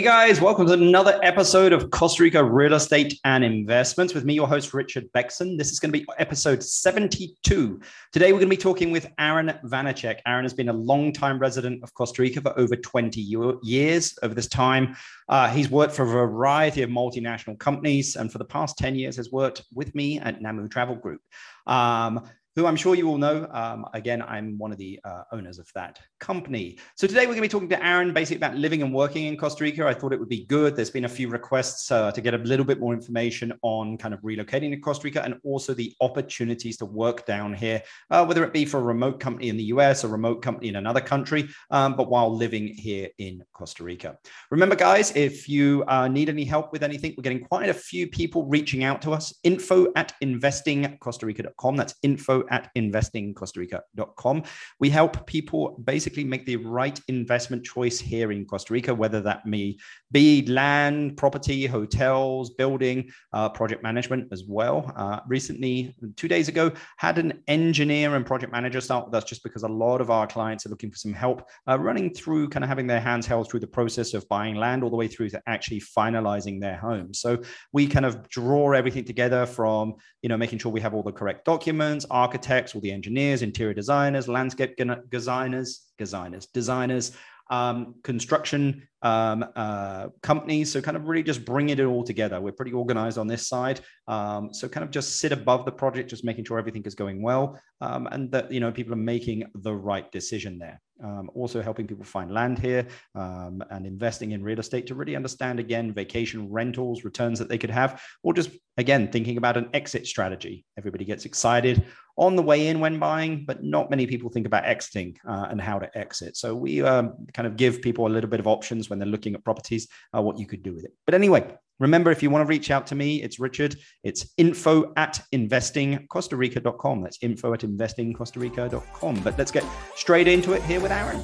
Hey guys, welcome to another episode of Costa Rica Real Estate and Investments with me, your host, Richard Beckson. This is going to be episode 72. Today, we're going to be talking with Aaron Vanacek. Aaron has been a long-time resident of Costa Rica for over 20 years. Over this time, uh, he's worked for a variety of multinational companies and for the past 10 years has worked with me at Namu Travel Group. Um, who I'm sure you all know. Um, again, I'm one of the uh, owners of that company. So today we're going to be talking to Aaron basically about living and working in Costa Rica. I thought it would be good. There's been a few requests uh, to get a little bit more information on kind of relocating to Costa Rica and also the opportunities to work down here, uh, whether it be for a remote company in the US, a remote company in another country, um, but while living here in Costa Rica. Remember, guys, if you uh, need any help with anything, we're getting quite a few people reaching out to us. Info at investingcostarica.com. That's info at investingcostarica.com. We help people basically make the right investment choice here in Costa Rica, whether that may be land, property, hotels, building, uh, project management as well. Uh, recently, two days ago, had an engineer and project manager start with us just because a lot of our clients are looking for some help uh, running through kind of having their hands held through the process of buying land all the way through to actually finalizing their home. So we kind of draw everything together from, you know, making sure we have all the correct documents, architects, all the engineers, interior designers, landscape designers, designers, designers, um, construction um, uh, companies. So kind of really just bringing it all together. We're pretty organized on this side. Um, so kind of just sit above the project, just making sure everything is going well um, and that, you know, people are making the right decision there. Um, also helping people find land here um, and investing in real estate to really understand again vacation rentals returns that they could have or just again thinking about an exit strategy everybody gets excited on the way in when buying but not many people think about exiting uh, and how to exit so we um, kind of give people a little bit of options when they're looking at properties, uh, what you could do with it. But anyway, remember, if you want to reach out to me, it's Richard. It's info at investingcostarica.com. That's info at investingcostarica.com. But let's get straight into it here with Aaron.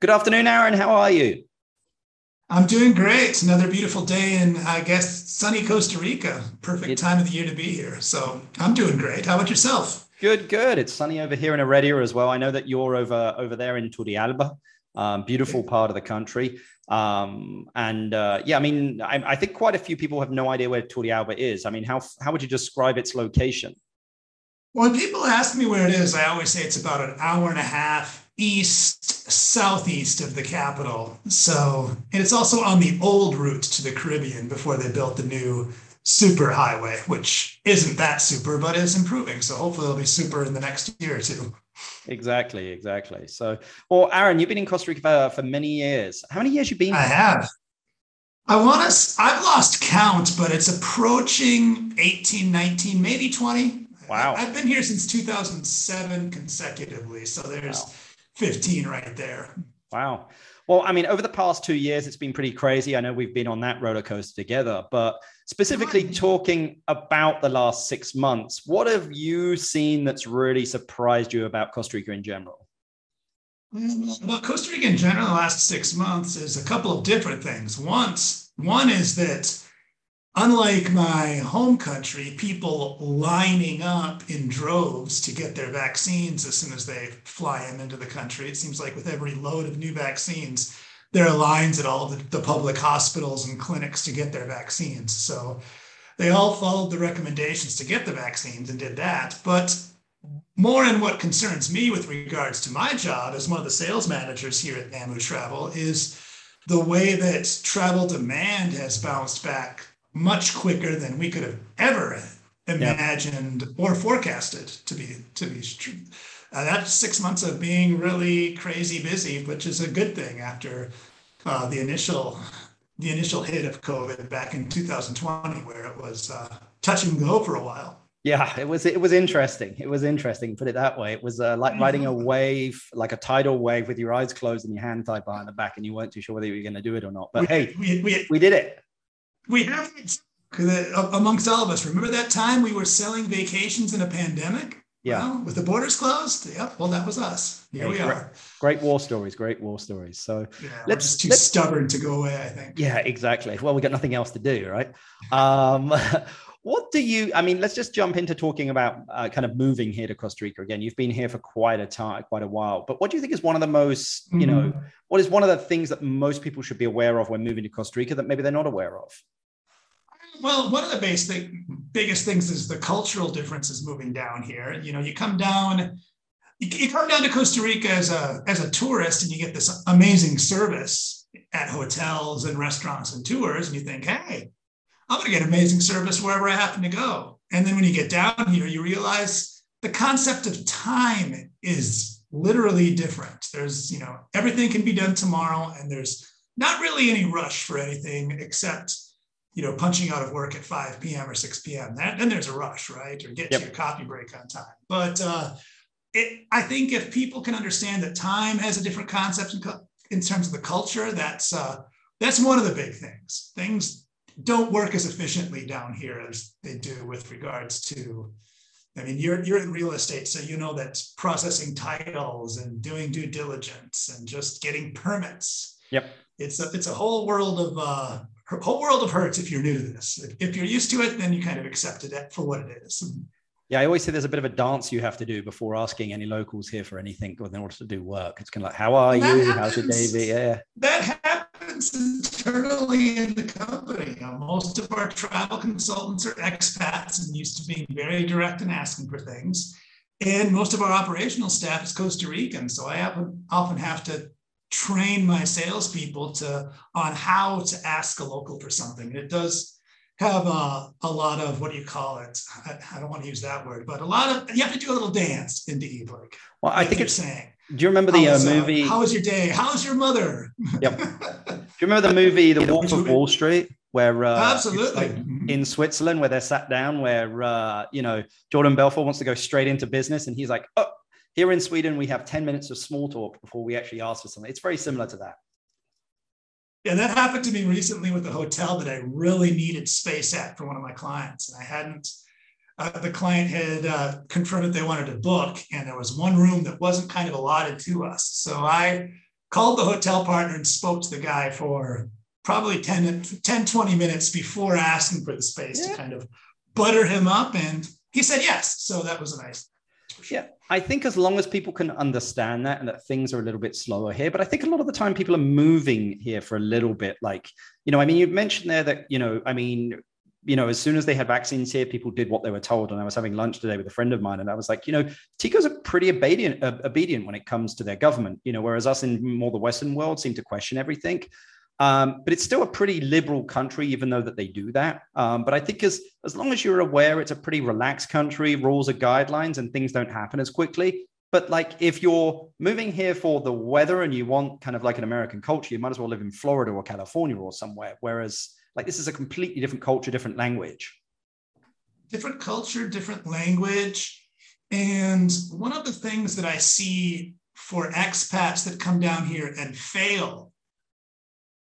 Good afternoon, Aaron. How are you? I'm doing great. Another beautiful day in, I guess, sunny Costa Rica. Perfect time of the year to be here. So I'm doing great. How about yourself? Good, good. It's sunny over here in Heredia as well. I know that you're over over there in Turrialba um, beautiful part of the country. Um, and uh, yeah, I mean, I, I, think quite a few people have no idea where Turrialba is. I mean, how, how would you describe its location? When people ask me where it is, I always say it's about an hour and a half east, southeast of the capital. So, and it's also on the old route to the Caribbean before they built the new super highway, which isn't that super, but is improving. So hopefully it'll be super in the next year or two. Exactly, exactly. So, well, Aaron, you've been in Costa Rica for, for many years. How many years you been? I have. I want to, I've lost count, but it's approaching 18, 19, maybe 20. Wow. I've been here since 2007 consecutively. So there's wow. 15 right there. Wow. Well, I mean, over the past two years, it's been pretty crazy. I know we've been on that roller coaster together, but specifically talking about the last six months, what have you seen that's really surprised you about Costa Rica in general? Mm, well, Costa Rica in general, the last six months is a couple of different things. Once, one is that unlike my home country, people lining up in droves to get their vaccines as soon as they fly them into the country. It seems like with every load of new vaccines, there are lines at all the, the public hospitals and clinics to get their vaccines. So they all followed the recommendations to get the vaccines and did that. But more in what concerns me with regards to my job as one of the sales managers here at Namu Travel is the way that travel demand has bounced back much quicker than we could have ever imagined yep. or forecasted to be to be true. Uh, that's six months of being really crazy busy, which is a good thing after uh, the initial the initial hit of COVID back in 2020, where it was uh, touch and go for a while. Yeah, it was it was interesting. It was interesting. Put it that way. It was uh, like riding a wave, like a tidal wave, with your eyes closed and your hand tied behind the back, and you weren't too sure whether you were going to do it or not. But we, hey, we, we, we did it we have amongst all of us. Remember that time we were selling vacations in a pandemic? Yeah. Well, with the borders closed. Yep. Well, that was us. Here yeah, we great, are. Great war stories. Great war stories. So yeah, let's just too let's, stubborn to go away. I think. Yeah, exactly. Well, we got nothing else to do, right? Um, what do you? I mean, let's just jump into talking about uh, kind of moving here to Costa Rica again. You've been here for quite a time, quite a while. But what do you think is one of the most, you mm-hmm. know, what is one of the things that most people should be aware of when moving to Costa Rica that maybe they're not aware of? Well, one of the basic biggest things is the cultural differences moving down here. You know, you come down, you come down to Costa Rica as a as a tourist, and you get this amazing service at hotels and restaurants and tours, and you think, hey, I'm going to get amazing service wherever I happen to go. And then when you get down here, you realize the concept of time is literally different. There's, you know, everything can be done tomorrow, and there's not really any rush for anything except you know, punching out of work at 5 p.m. or 6 p.m. That, then there's a rush, right? Or get yep. to your coffee break on time. But uh, it, I think if people can understand that time has a different concept in, in terms of the culture, that's uh, that's one of the big things. Things don't work as efficiently down here as they do with regards to. I mean, you're you're in real estate, so you know that processing titles and doing due diligence and just getting permits. Yep. It's a it's a whole world of uh, whole world of hurts if you're new to this. If you're used to it, then you kind of accepted it for what it is. Yeah, I always say there's a bit of a dance you have to do before asking any locals here for anything in order to do work. It's kind of like, how are you? Happens, How's your day? Yeah. That happens internally in the company. You know, most of our travel consultants are expats and used to being very direct and asking for things. And most of our operational staff is Costa Rican. So I often, often have to train my salespeople to on how to ask a local for something. It does have a, a lot of what do you call it? I, I, don't want to use that word, but a lot of you have to do a little dance indeed. Like well, I think it's saying. Do you remember the uh, uh, movie? Uh, how was your day? How's your mother? Yep. do you remember the movie The Wolf of Wall Street? Where uh, absolutely like in Switzerland, where they're sat down, where uh, you know Jordan Belfort wants to go straight into business, and he's like, "Oh, here in Sweden, we have 10 minutes of small talk before we actually ask for something. It's very similar to that. Yeah, that happened to me recently with a hotel that I really needed space at for one of my clients. And I hadn't, uh, the client had uh, confirmed that they wanted to book, and there was one room that wasn't kind of allotted to us. So I called the hotel partner and spoke to the guy for probably 10, 10 20 minutes before asking for the space yeah. to kind of butter him up. And he said yes. So that was a nice. Yeah. I think as long as people can understand that and that things are a little bit slower here, but I think a lot of the time people are moving here for a little bit. Like, you know, I mean, you mentioned there that, you know, I mean, you know, as soon as they had vaccines here, people did what they were told. And I was having lunch today with a friend of mine, and I was like, you know, Ticos are pretty obedient, uh, obedient when it comes to their government. You know, whereas us in more the Western world seem to question everything. Um, but it's still a pretty liberal country, even though that they do that. Um, but I think as as long as you're aware, it's a pretty relaxed country. Rules are guidelines, and things don't happen as quickly. But like if you're moving here for the weather and you want kind of like an American culture, you might as well live in Florida or California or somewhere. Whereas like this is a completely different culture, different language. Different culture, different language. And one of the things that I see for expats that come down here and fail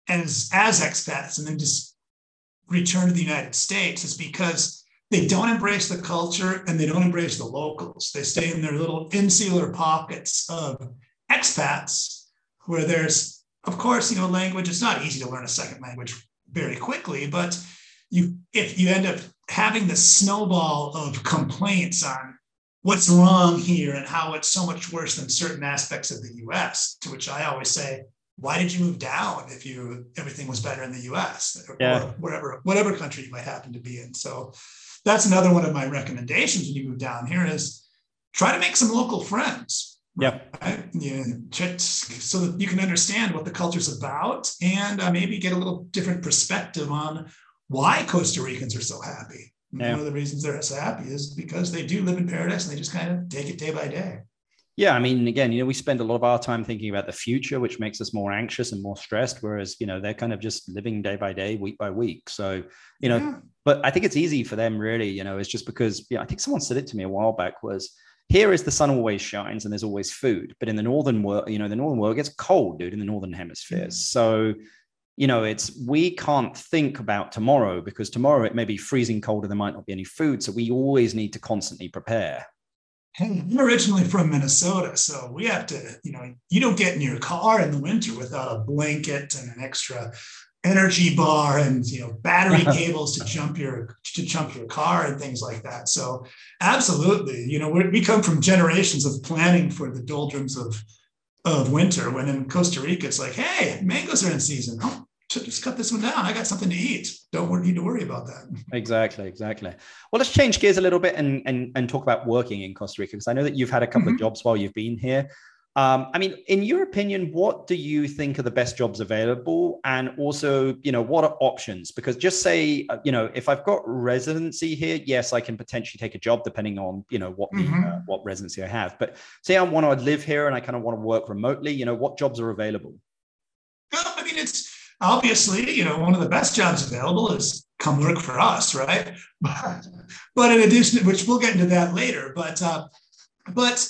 as as expats and then just return to the United States is because they don't embrace the culture and they don't embrace the locals. They stay in their little insular pockets of expats where there's, of course, you know, language. It's not easy to learn a second language very quickly, but you if you end up having the snowball of complaints on what's wrong here and how it's so much worse than certain aspects of the US, to which I always say, why did you move down if you everything was better in the US yeah. or wherever whatever country you might happen to be in? So that's another one of my recommendations when you move down here is try to make some local friends. Yeah. Right? Know, so that you can understand what the culture's about and uh, maybe get a little different perspective on why Costa Ricans are so happy. Yeah. One of the reasons they're so happy is because they do live in paradise and they just kind of take it day by day. Yeah, I mean, again, you know, we spend a lot of our time thinking about the future, which makes us more anxious and more stressed. Whereas, you know, they're kind of just living day by day, week by week. So, you know, yeah. but I think it's easy for them, really. You know, it's just because, yeah, I think someone said it to me a while back was here is the sun always shines and there's always food, but in the northern world, you know, the northern world gets cold, dude, in the northern hemisphere. Mm. So, you know, it's we can't think about tomorrow because tomorrow it may be freezing cold and there might not be any food. So we always need to constantly prepare hey, I'm originally from Minnesota, so we have to, you know, you don't get in your car in the winter without a blanket and an extra energy bar and you know battery cables to jump your to jump your car and things like that. So absolutely you know we come from generations of planning for the doldrums of of winter when in costa rica it's like hey mangoes are in season. Oh, just cut this one down i got something to eat don't need to worry about that exactly exactly well let's change gears a little bit and and, and talk about working in costa rica because i know that you've had a couple mm-hmm. of jobs while you've been here um, I mean, in your opinion, what do you think are the best jobs available? And also, you know, what are options? Because just say, uh, you know, if I've got residency here, yes, I can potentially take a job depending on, you know, what mm-hmm. uh, what residency I have. But say I want to live here and I kind of want to work remotely, you know, what jobs are available? Well, I mean, it's obviously, you know, one of the best jobs available is come work for us, right? But, but in addition, which we'll get into that later, but uh, but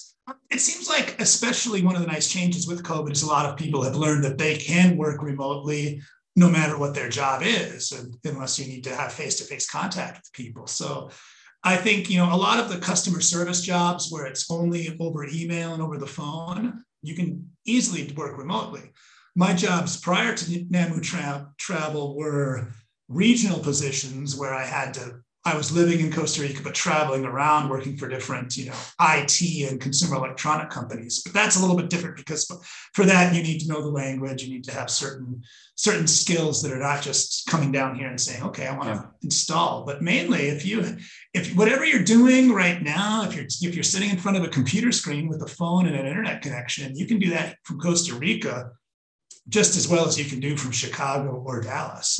it seems like, especially one of the nice changes with COVID, is a lot of people have learned that they can work remotely no matter what their job is, unless you need to have face to face contact with people. So I think, you know, a lot of the customer service jobs where it's only over email and over the phone, you can easily work remotely. My jobs prior to NAMU tra- travel were regional positions where I had to I was living in Costa Rica, but traveling around working for different, you know, IT and consumer electronic companies. But that's a little bit different because for that you need to know the language. You need to have certain certain skills that are not just coming down here and saying, "Okay, I want to yeah. install." But mainly, if you if whatever you're doing right now, if you're if you're sitting in front of a computer screen with a phone and an internet connection, you can do that from Costa Rica just as well as you can do from Chicago or Dallas.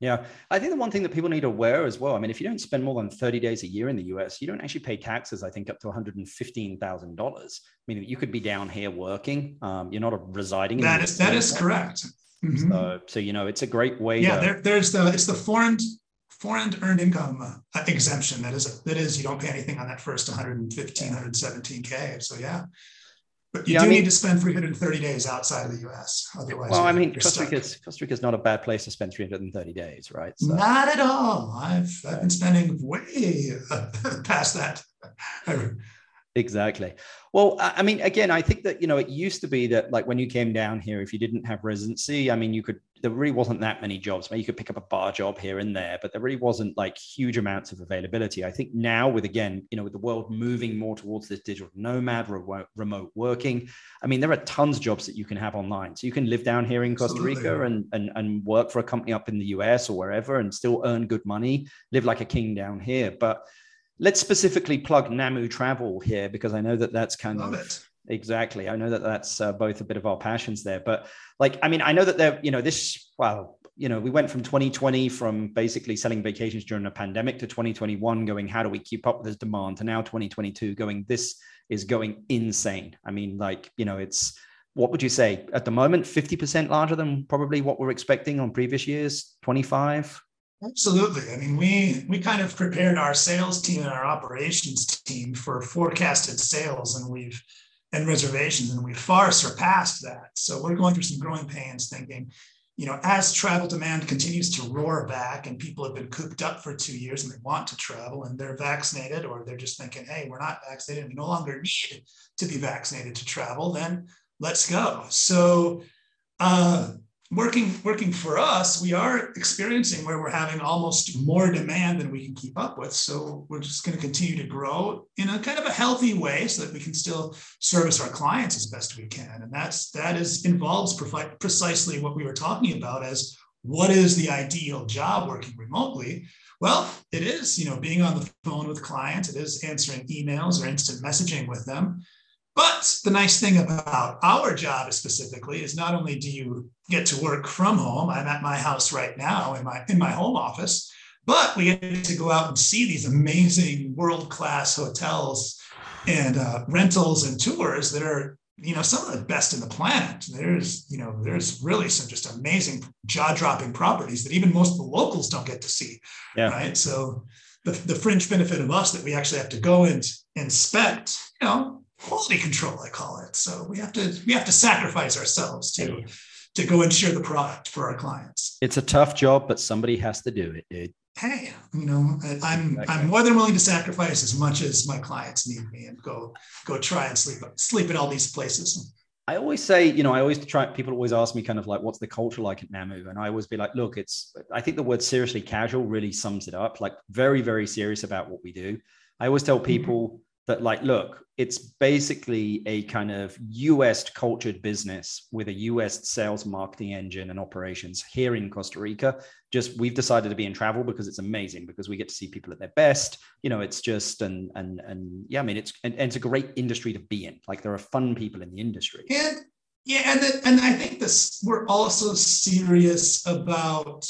Yeah, I think the one thing that people need to aware as well. I mean, if you don't spend more than 30 days a year in the US, you don't actually pay taxes, I think, up to $115,000. Meaning you could be down here working. Um, you're not residing. That is, that is correct. Mm-hmm. So, so, you know, it's a great way. Yeah, to, there, there's the, it's the foreign, foreign earned income uh, exemption. That is, that is, you don't pay anything on that first 115, 117K. So yeah, but you yeah, do I mean, need to spend 330 days outside of the US. Otherwise, well, I mean, Costa Rica's, Costa Rica's not a bad place to spend 330 days, right? So. Not at all. I've, I've been spending way past that. Exactly. Well, I mean, again, I think that, you know, it used to be that like when you came down here, if you didn't have residency, I mean, you could, there really wasn't that many jobs. Maybe you could pick up a bar job here and there, but there really wasn't like huge amounts of availability. I think now with, again, you know, with the world moving more towards this digital nomad, remote working, I mean, there are tons of jobs that you can have online. So you can live down here in Costa Absolutely. Rica and, and, and work for a company up in the US or wherever and still earn good money, live like a king down here. But let's specifically plug Namu Travel here because I know that that's kind Love of it. exactly. I know that that's uh, both a bit of our passions there, but like, I mean, I know that they're, you know, this, well, you know, we went from 2020 from basically selling vacations during a pandemic to 2021 going, how do we keep up with this demand? To now 2022 going, this is going insane. I mean, like, you know, it's, what would you say at the moment 50% larger than probably what we're expecting on previous years 25 Absolutely. I mean, we we kind of prepared our sales team and our operations team for forecasted sales, and we've and reservations, and we've far surpassed that. So we're going through some growing pains, thinking, you know, as travel demand continues to roar back, and people have been cooped up for two years and they want to travel, and they're vaccinated, or they're just thinking, hey, we're not vaccinated, we no longer need to be vaccinated to travel, then let's go. So. Uh, working working for us, we are experiencing where we're having almost more demand than we can keep up with. So we're just going to continue to grow in a kind of a healthy way so that we can still service our clients as best we can. And that's that is involves precisely what we were talking about as what is the ideal job working remotely? Well, it is, you know, being on the phone with clients, it is answering emails or instant messaging with them. But the nice thing about our job specifically is not only do you get to work from home, I'm at my house right now in my in my home office, but we get to go out and see these amazing world-class hotels and uh, rentals and tours that are you know some of the best in the planet there's you know there's really some just amazing jaw-dropping properties that even most of the locals don't get to see yeah. right so the, the fringe benefit of us that we actually have to go and inspect you know quality control, I call it. So we have to we have to sacrifice ourselves to to go and share the product for our clients. It's a tough job, but somebody has to do it, dude. Hey, you know, I'm okay. I'm more than willing to sacrifice as much as my clients need me and go go try and sleep sleep at all these places. I always say, you know, I always try. People always ask me, kind of like, what's the culture like at Namu? And I always be like, look, it's. I think the word seriously casual really sums it up. Like very, very serious about what we do. I always tell mm-hmm. That like look it's basically a kind of us cultured business with a us sales marketing engine and operations here in costa rica. Just we've decided to be in travel because it's amazing because we get to see people at their best. You know it's just and and and yeah i mean it's and, and it's a great industry to be in. Like there are fun people in the industry. And yeah and the, and i think this we're also serious about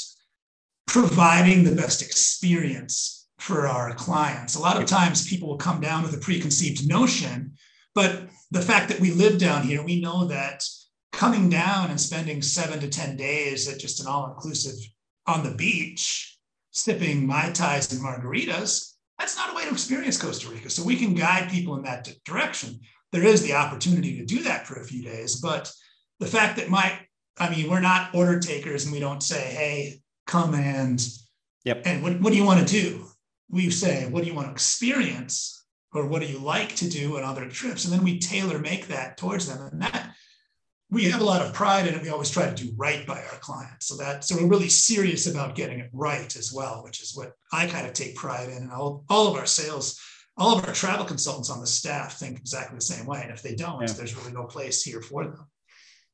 providing the best experience for our clients. A lot of times people will come down with a preconceived notion, but the fact that we live down here, we know that coming down and spending seven to 10 days at just an all inclusive on the beach, sipping Mai Tais and margaritas, that's not a way to experience Costa Rica. So we can guide people in that direction. There is the opportunity to do that for a few days, but the fact that my, I mean, we're not order takers and we don't say, hey, come and, yep. and what, what do you want to do? We say, what do you want to experience? Or what do you like to do on other trips? And then we tailor make that towards them. And that we have a lot of pride in it. We always try to do right by our clients. So that so we're really serious about getting it right as well, which is what I kind of take pride in. And all, all of our sales, all of our travel consultants on the staff think exactly the same way. And if they don't, yeah. there's really no place here for them.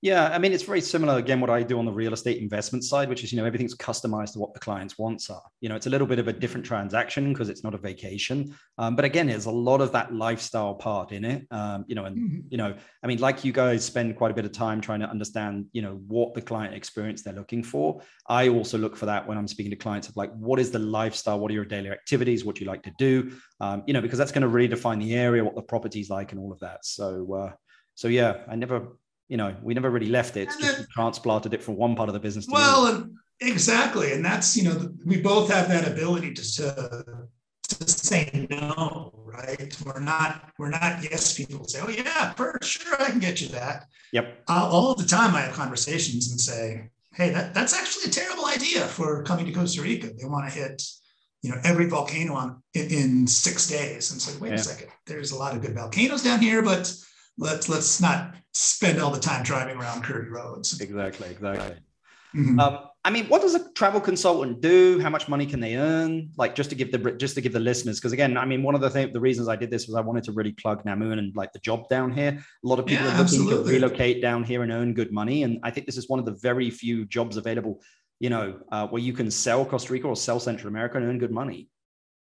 Yeah, I mean, it's very similar again what I do on the real estate investment side, which is you know everything's customized to what the client's wants are. You know, it's a little bit of a different transaction because it's not a vacation, um, but again, there's a lot of that lifestyle part in it. Um, you know, and mm-hmm. you know, I mean, like you guys spend quite a bit of time trying to understand, you know, what the client experience they're looking for. I also look for that when I'm speaking to clients of like, what is the lifestyle? What are your daily activities? What do you like to do? Um, you know, because that's going to really define the area, what the property's like, and all of that. So, uh, so yeah, I never you know, we never really left it. just transplanted it from one part of the business. well, and exactly, and that's you know, we both have that ability to, to to say no, right? We're not we're not yes people say, oh yeah, for sure, I can get you that. Yep. Uh, all the time, I have conversations and say, hey, that, that's actually a terrible idea for coming to Costa Rica. They want to hit you know every volcano on in, in six days and say, wait yeah. a second, there's a lot of good volcanoes down here, but let's let's not spend all the time driving around curvy roads. Exactly, exactly. Mm-hmm. Um, I mean, what does a travel consultant do? How much money can they earn? Like just to give the just to give the listeners, because again, I mean, one of the things, the reasons I did this was I wanted to really plug Namun and like the job down here. A lot of people yeah, are looking absolutely. to relocate down here and earn good money, and I think this is one of the very few jobs available, you know, uh, where you can sell Costa Rica or sell Central America and earn good money.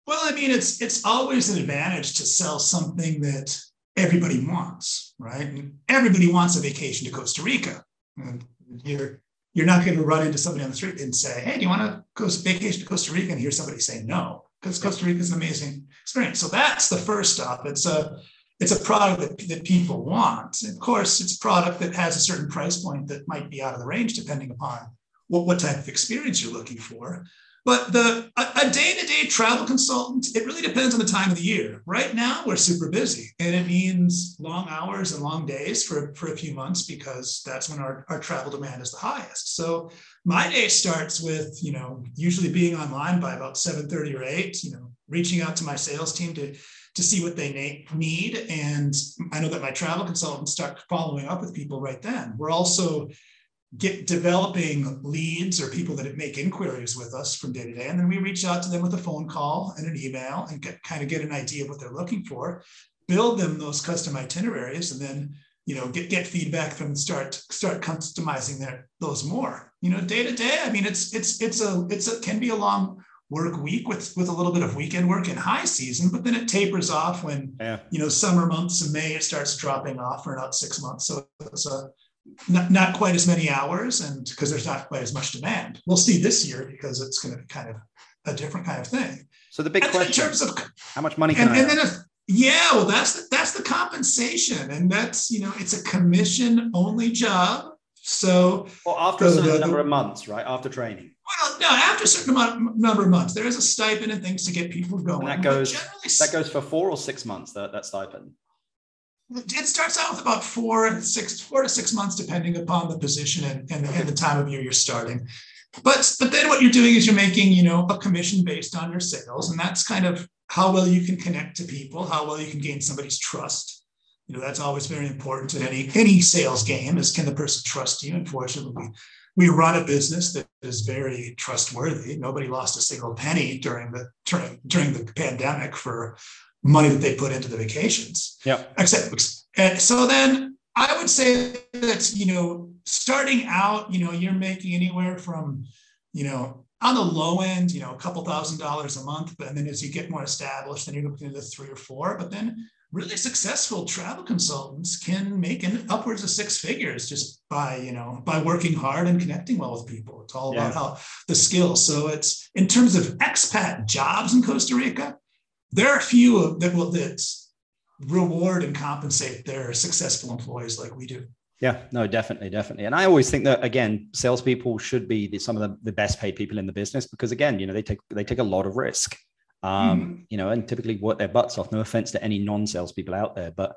Well, I mean, it's it's always an advantage to sell something that everybody wants, right? Everybody wants a vacation to Costa Rica. And you're you're not going to run into somebody on the street and say, "Hey, do you want to go vacation to Costa Rica?" and hear somebody say no, because Costa Rica is an amazing experience. So that's the first stop. It's a it's a product that, that people want. And of course, it's a product that has a certain price point that might be out of the range depending upon what, what type of experience you're looking for. But the a day-to-day travel consultant, it really depends on the time of the year. Right now, we're super busy, and it means long hours and long days for, for a few months because that's when our, our travel demand is the highest. So my day starts with, you know, usually being online by about 7:30 or 8, you know, reaching out to my sales team to to see what they need. And I know that my travel consultants start following up with people right then. We're also get developing leads or people that make inquiries with us from day to day. And then we reach out to them with a phone call and an email and get kind of get an idea of what they're looking for, build them those custom itineraries, and then you know get get feedback from start start customizing their those more. You know, day to day. I mean, it's it's it's a it's a can be a long work week with with a little bit of weekend work in high season, but then it tapers off when yeah. you know summer months in May it starts dropping off for about six months. So it's a not, not quite as many hours and because there's not quite as much demand. We'll see this year because it's going to be kind of a different kind of thing. So the big and question in terms of how much money can and, I and then if, yeah, well that's the, that's the compensation and that's you know it's a commission only job. So well after a certain the, number of months, right? After training. Well, no, after a certain amount, number of months, there is a stipend and things to get people going. And that goes that goes for four or six months. That that stipend it starts out with about four, six, four to six months, depending upon the position and, and, and, the time of year you're starting. But but then what you're doing is you're making, you know, a commission based on your sales. And that's kind of how well you can connect to people, how well you can gain somebody's trust. You know, that's always very important in any any sales game is can the person trust you? Unfortunately, we run a business that is very trustworthy. Nobody lost a single penny during the during, during the pandemic for money that they put into the vacations. Yeah. Except and so then I would say that you know starting out, you know, you're making anywhere from you know on the low end, you know, a couple thousand dollars a month, but then as you get more established, then you're looking at the three or four. But then really successful travel consultants can make an upwards of six figures just by you know by working hard and connecting well with people it's all about how the skills so it's in terms of expat jobs in costa rica there are a few that will that reward and compensate their successful employees like we do yeah, no, definitely, definitely. And I always think that again, salespeople should be the, some of the, the best paid people in the business because again, you know, they take they take a lot of risk um, mm. you know, and typically work their butts off. No offense to any non-salespeople out there, but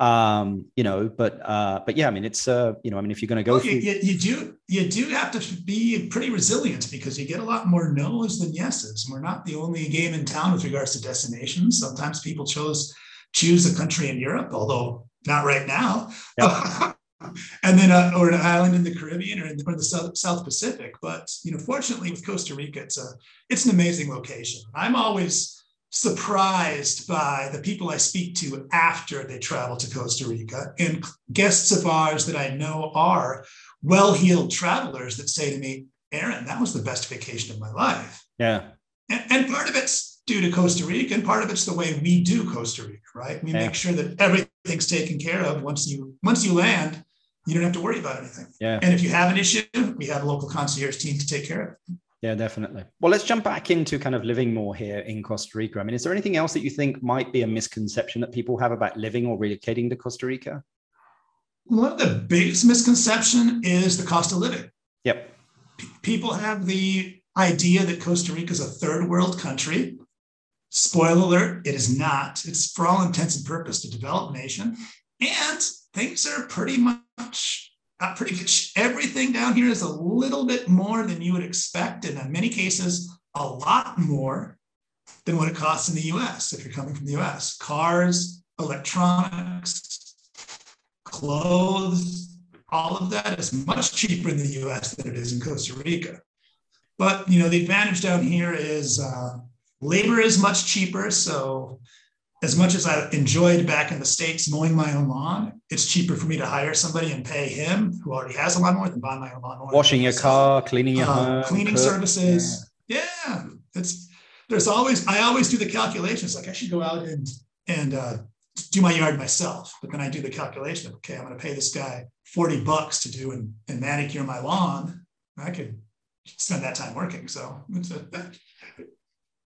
um, you know, but uh, but yeah, I mean, it's uh, you know, I mean, if you're going to go, well, you, you, do you do have to be pretty resilient because you get a lot more no's than yeses. We're not the only game in town with regards to destinations. Sometimes people chose choose a country in Europe, although not right now. Yep. and then uh, or an island in the Caribbean or in the, or the South, South Pacific. But you know, fortunately, with Costa Rica, it's a it's an amazing location. I'm always surprised by the people I speak to after they travel to Costa Rica and guests of ours that I know are well-heeled travelers that say to me, "Aaron, that was the best vacation of my life." Yeah, and, and part of it's due to Costa Rica, and part of it's the way we do Costa Rica. Right? We yeah. make sure that everything's taken care of once you once you land you don't have to worry about anything. Yeah. And if you have an issue, we have a local concierge team to take care of it. Yeah, definitely. Well, let's jump back into kind of living more here in Costa Rica. I mean, is there anything else that you think might be a misconception that people have about living or relocating to Costa Rica? One of the biggest misconception is the cost of living. Yep. P- people have the idea that Costa Rica is a third world country. Spoiler alert, it is not. It's for all intents and purposes a developed nation. And things are pretty much uh, pretty much everything down here is a little bit more than you would expect, and in many cases, a lot more than what it costs in the US if you're coming from the US. Cars, electronics, clothes, all of that is much cheaper in the US than it is in Costa Rica. But you know, the advantage down here is uh, labor is much cheaper. So as much as I enjoyed back in the States mowing my own lawn, it's cheaper for me to hire somebody and pay him who already has a lawn more than buy my own lawn. Washing your car, cleaning your uh, home, cleaning cook. services. Yeah. yeah. It's there's always I always do the calculations. Like I should go out and and uh, do my yard myself. But then I do the calculation of okay, I'm gonna pay this guy 40 bucks to do and, and manicure my lawn. I could spend that time working. So a,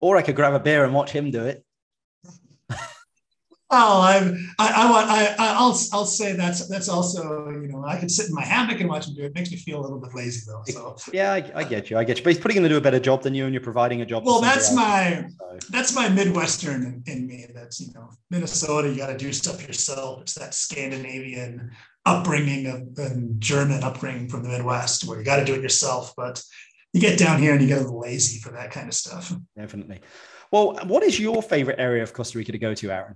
or I could grab a beer and watch him do it. Oh, I'm, I, I want, I, I'll, I'll say that's, that's also, you know, I can sit in my hammock and watch him do it. it makes me feel a little bit lazy though. So yeah, I, I, get you. I get you. But he's putting him to do a better job than you, and you're providing a job. Well, that's my, so. that's my Midwestern in, in, me. That's you know, Minnesota. You got to do stuff yourself. It's that Scandinavian upbringing of and German upbringing from the Midwest, where you got to do it yourself. But you get down here and you get a little lazy for that kind of stuff. Definitely. Well, what is your favorite area of Costa Rica to go to, Aaron?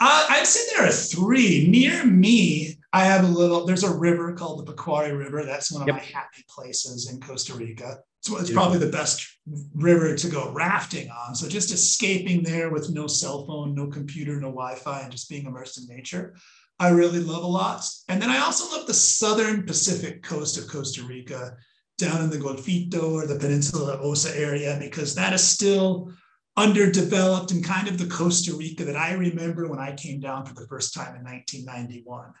Uh, I'd say there are three. Near me, I have a little, there's a river called the Pacuare River. That's one of yep. my happy places in Costa Rica. So it's probably the best river to go rafting on. So just escaping there with no cell phone, no computer, no Wi Fi, and just being immersed in nature, I really love a lot. And then I also love the southern Pacific coast of Costa Rica, down in the Golfito or the Peninsula Osa area, because that is still underdeveloped and kind of the Costa Rica that I remember when I came down for the first time in 1991.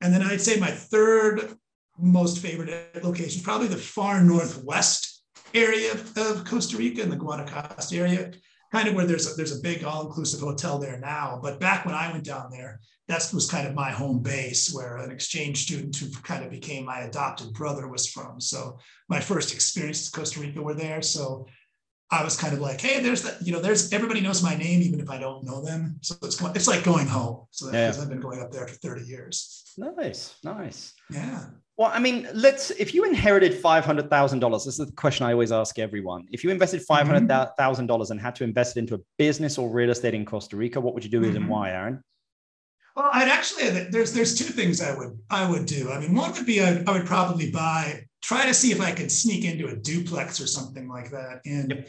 And then I'd say my third most favorite location probably the far northwest area of Costa Rica in the Guanacaste area, kind of where there's a, there's a big all-inclusive hotel there now. But back when I went down there, that was kind of my home base where an exchange student who kind of became my adopted brother was from. So my first experiences in Costa Rica were there. So I was kind of like, hey, there's that, you know, there's everybody knows my name, even if I don't know them. So it's it's like going home. So yeah. I've been going up there for 30 years. Nice, nice. Yeah. Well, I mean, let's if you inherited five hundred thousand dollars, this is the question I always ask everyone. If you invested mm-hmm. five hundred thousand dollars and had to invest it into a business or real estate in Costa Rica, what would you do with mm-hmm. it and why, Aaron? Well, I'd actually there's there's two things I would I would do. I mean, one would be I, I would probably buy try to see if I could sneak into a duplex or something like that in yep.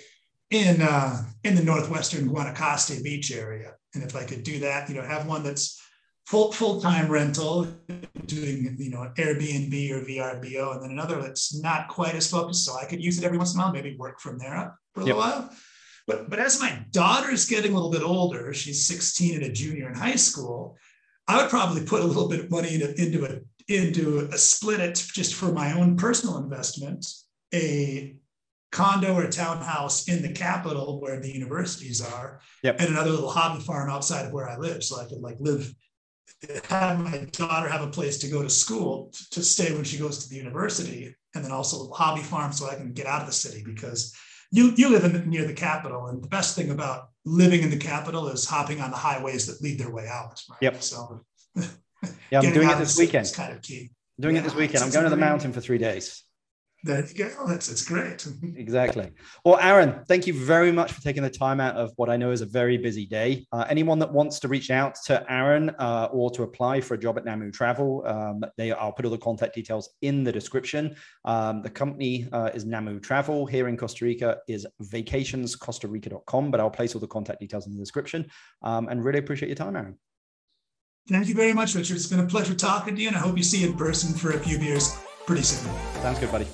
in uh, in the northwestern Guanacaste Beach area. And if I could do that, you know, have one that's full full time rental, doing you know Airbnb or VRBO, and then another that's not quite as focused, so I could use it every once in a while, maybe work from there up for a yep. little while. But but as my daughter's getting a little bit older, she's 16 and a junior in high school. I would probably put a little bit of money into, into a into a split it just for my own personal investment, a condo or townhouse in the capital where the universities are, yep. and another little hobby farm outside of where I live, so I could like live have my daughter have a place to go to school to, stay when she goes to the university, and then also a hobby farm so I can get out of the city because you you live in, near the capital, and the best thing about living in the capital is hopping on the highways that lead their way out. Right? Yep. So yeah, I'm doing it this weekend. Kind of key. I'm doing yeah, it this weekend. I'm going to the mountain for three days. There you go. That's it's great. exactly. Well, Aaron, thank you very much for taking the time out of what I know is a very busy day. Uh, anyone that wants to reach out to Aaron uh, or to apply for a job at Namu Travel, um, they I'll put all the contact details in the description. Um, the company uh, is Namu Travel. Here in Costa Rica is vacationscostarica.com, but I'll place all the contact details in the description. Um, and really appreciate your time, Aaron. Thank you very much, Richard. It's been a pleasure talking to you, and I hope you see you in person for a few beers pretty soon. Sounds good, buddy.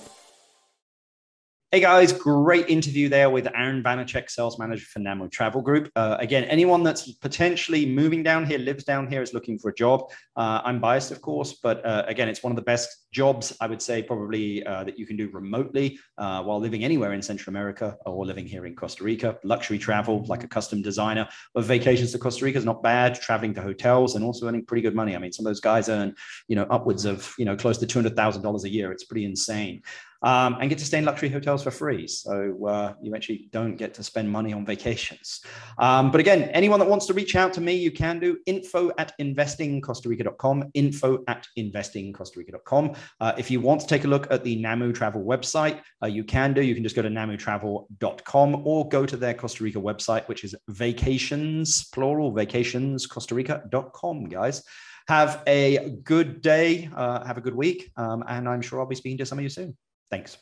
Hey guys, great interview there with Aaron Vanacek, sales manager for Namu Travel Group. Uh, again, anyone that's potentially moving down here, lives down here, is looking for a job. Uh, I'm biased, of course, but uh, again, it's one of the best jobs I would say probably uh, that you can do remotely uh, while living anywhere in Central America or living here in Costa Rica. Luxury travel, like a custom designer, but vacations to Costa Rica is not bad. Traveling to hotels and also earning pretty good money. I mean, some of those guys earn, you know, upwards of you know close to two hundred thousand dollars a year. It's pretty insane um, and get to stay in luxury hotels for free. So uh, you actually don't get to spend money on vacations. Um, but again, anyone that wants to reach out to me, you can do info at investingcostarica.com, info at investingcostarica.com. Uh, if you want to take a look at the NAMU travel website, uh, you can do. You can just go to namutravel.com or go to their Costa Rica website, which is vacations, plural, vacationscostarica.com, guys. Have a good day. Uh, have a good week. Um, and I'm sure I'll be speaking to some of you soon. Thanks.